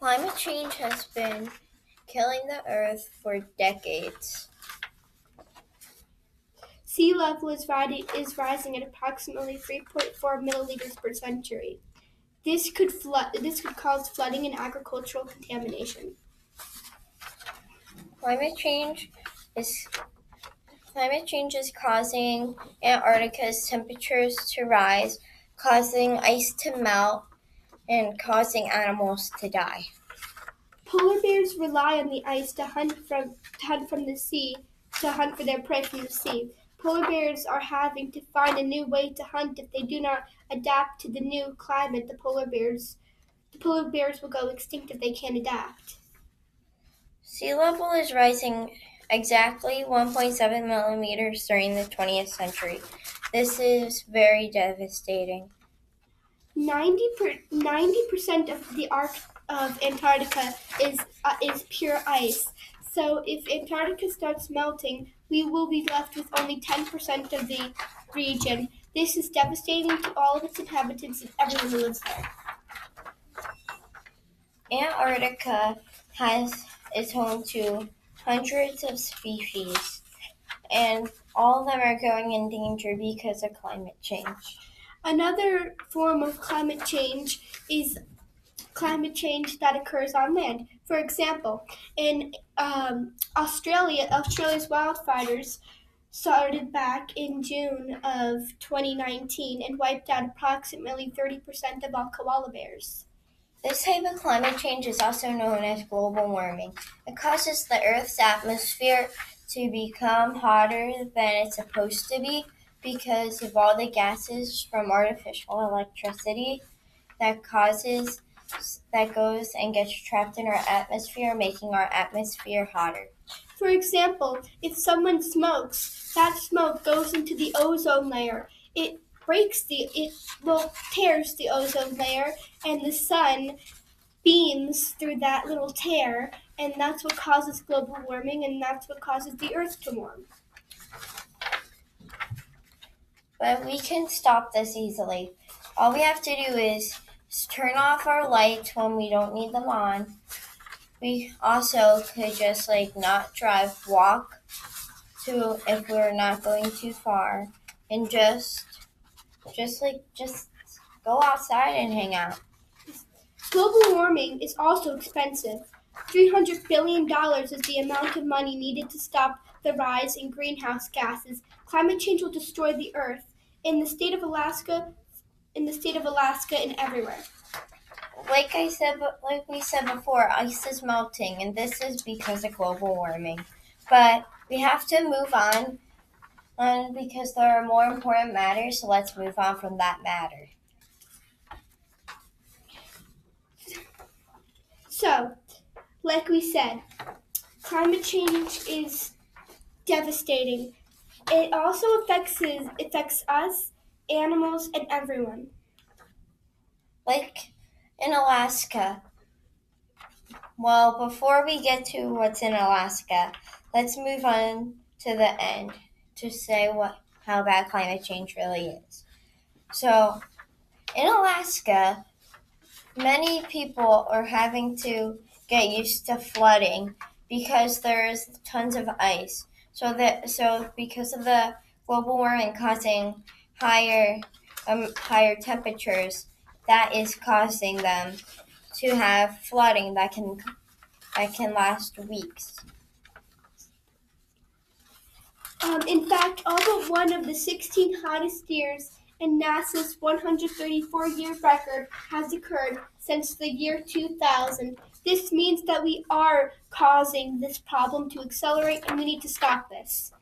Climate change has been killing the earth for decades. Sea level is, is rising at approximately 3.4 milliliters per century. This could flood. This could cause flooding and agricultural contamination. Climate change is climate change is causing Antarctica's temperatures to rise, causing ice to melt, and causing animals to die. Polar bears rely on the ice to hunt from to hunt from the sea, to hunt for their prey from the sea. Polar bears are having to find a new way to hunt if they do not adapt to the new climate. The polar bears the polar bears will go extinct if they can't adapt. Sea level is rising exactly 1.7 millimeters during the 20th century. This is very devastating. 90 percent of the arc of Antarctica is uh, is pure ice. So if Antarctica starts melting, we will be left with only 10% of the region. This is devastating to all of its inhabitants and everyone who lives there. Antarctica has is home to hundreds of species, and all of them are going in danger because of climate change. Another form of climate change is climate change that occurs on land. For example, in um, Australia, Australia's wildfires started back in June of 2019 and wiped out approximately 30% of all koala bears. This type of climate change is also known as global warming. It causes the Earth's atmosphere to become hotter than it's supposed to be because of all the gases from artificial electricity that causes that goes and gets trapped in our atmosphere, making our atmosphere hotter. For example, if someone smokes, that smoke goes into the ozone layer. It breaks the it well tears the ozone layer and the sun beams through that little tear and that's what causes global warming and that's what causes the earth to warm. But we can stop this easily. All we have to do is turn off our lights when we don't need them on. We also could just like not drive, walk to if we're not going too far, and just just like just go outside and hang out. Global warming is also expensive. $300 billion is the amount of money needed to stop the rise in greenhouse gases. Climate change will destroy the earth. In the state of Alaska, in the state of Alaska and everywhere. Like I said, like we said before, ice is melting, and this is because of global warming. But we have to move on, on because there are more important matters. So let's move on from that matter. So, like we said, climate change is devastating. It also affects affects us animals, and everyone. Like in Alaska. Well, before we get to what's in Alaska, let's move on to the end to say what how bad climate change really is. So, in Alaska, many people are having to get used to flooding because there's tons of ice. So that so because of the global warming causing higher um, higher temperatures that is causing them to have flooding that can that can last weeks. Um, in fact, all but one of the 16 hottest years in NASA's 134 year record has occurred since the year 2000. This means that we are causing this problem to accelerate and we need to stop this.